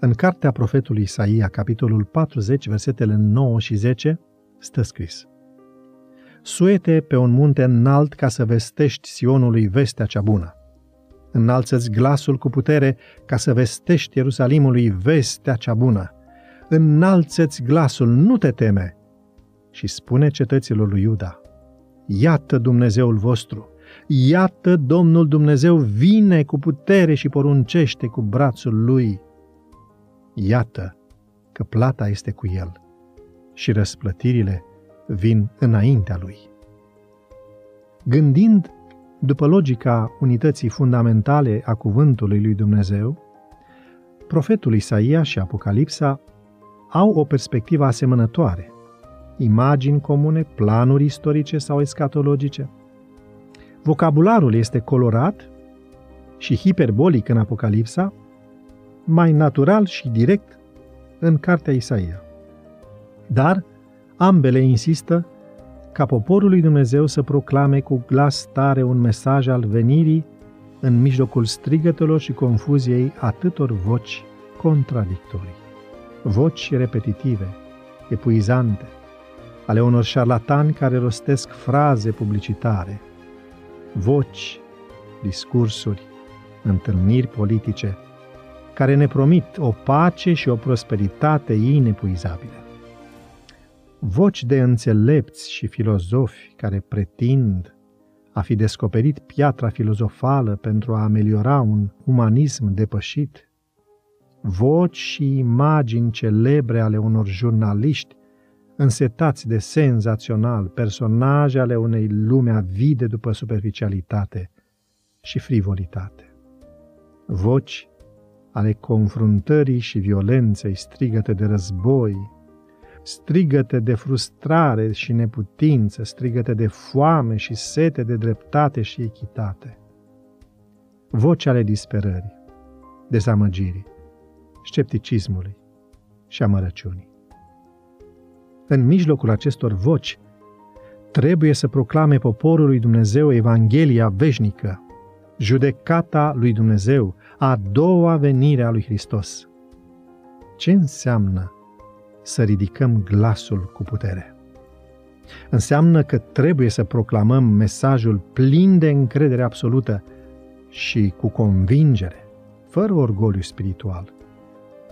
În cartea profetului Isaia, capitolul 40, versetele 9 și 10, stă scris Suete pe un munte înalt ca să vestești Sionului vestea cea bună. Înalță-ți glasul cu putere ca să vestești Ierusalimului vestea cea bună. Înalță-ți glasul, nu te teme, și spune cetăților lui Iuda, Iată Dumnezeul vostru, iată Domnul Dumnezeu vine cu putere și poruncește cu brațul lui. Iată că plata este cu el și răsplătirile vin înaintea lui. Gândind după logica unității fundamentale a cuvântului lui Dumnezeu, profetul Isaia și Apocalipsa au o perspectivă asemănătoare, imagini comune, planuri istorice sau escatologice. Vocabularul este colorat și hiperbolic în Apocalipsa, mai natural și direct în cartea Isaia. Dar ambele insistă ca poporul lui Dumnezeu să proclame cu glas tare un mesaj al venirii în mijlocul strigătelor și confuziei atâtor voci contradictorii. Voci repetitive, epuizante, ale unor șarlatani care rostesc fraze publicitare, voci, discursuri, întâlniri politice, care ne promit o pace și o prosperitate inepuizabile. Voci de înțelepți și filozofi care pretind a fi descoperit piatra filozofală pentru a ameliora un umanism depășit, voci și imagini celebre ale unor jurnaliști însetați de senzațional, personaje ale unei lume avide după superficialitate și frivolitate. Voci ale confruntării și violenței strigăte de război, strigăte de frustrare și neputință, strigăte de foame și sete de dreptate și echitate. Voci ale disperării, dezamăgirii, scepticismului și amărăciunii. În mijlocul acestor voci, trebuie să proclame poporul lui Dumnezeu Evanghelia veșnică, judecata lui Dumnezeu, a doua venire a lui Hristos. Ce înseamnă să ridicăm glasul cu putere? Înseamnă că trebuie să proclamăm mesajul plin de încredere absolută și cu convingere, fără orgoliu spiritual,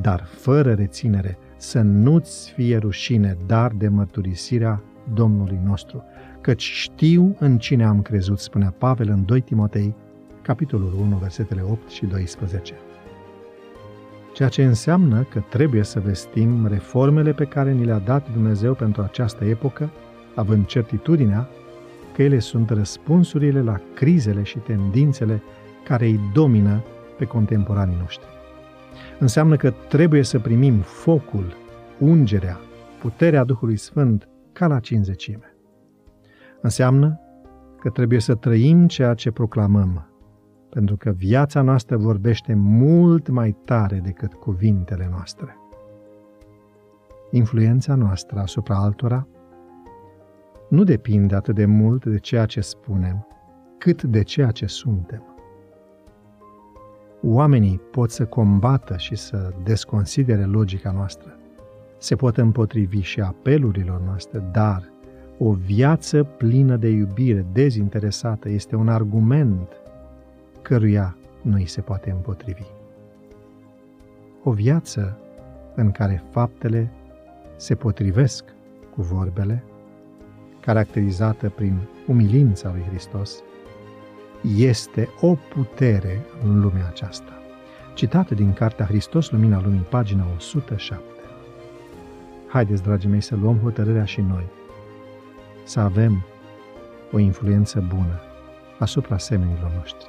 dar fără reținere, să nu-ți fie rușine, dar de mărturisirea Domnului nostru, căci știu în cine am crezut, spunea Pavel în 2 Timotei, capitolul 1, versetele 8 și 12. Ceea ce înseamnă că trebuie să vestim reformele pe care ni le-a dat Dumnezeu pentru această epocă, având certitudinea că ele sunt răspunsurile la crizele și tendințele care îi domină pe contemporanii noștri înseamnă că trebuie să primim focul, ungerea, puterea Duhului Sfânt ca la cinzecime. Înseamnă că trebuie să trăim ceea ce proclamăm, pentru că viața noastră vorbește mult mai tare decât cuvintele noastre. Influența noastră asupra altora nu depinde atât de mult de ceea ce spunem, cât de ceea ce suntem oamenii pot să combată și să desconsidere logica noastră. Se pot împotrivi și apelurilor noastre, dar o viață plină de iubire dezinteresată este un argument căruia nu îi se poate împotrivi. O viață în care faptele se potrivesc cu vorbele, caracterizată prin umilința lui Hristos, este o putere în lumea aceasta. Citată din Cartea Hristos, Lumina Lumii, pagina 107. Haideți, dragii mei, să luăm hotărârea și noi, să avem o influență bună asupra semenilor noștri.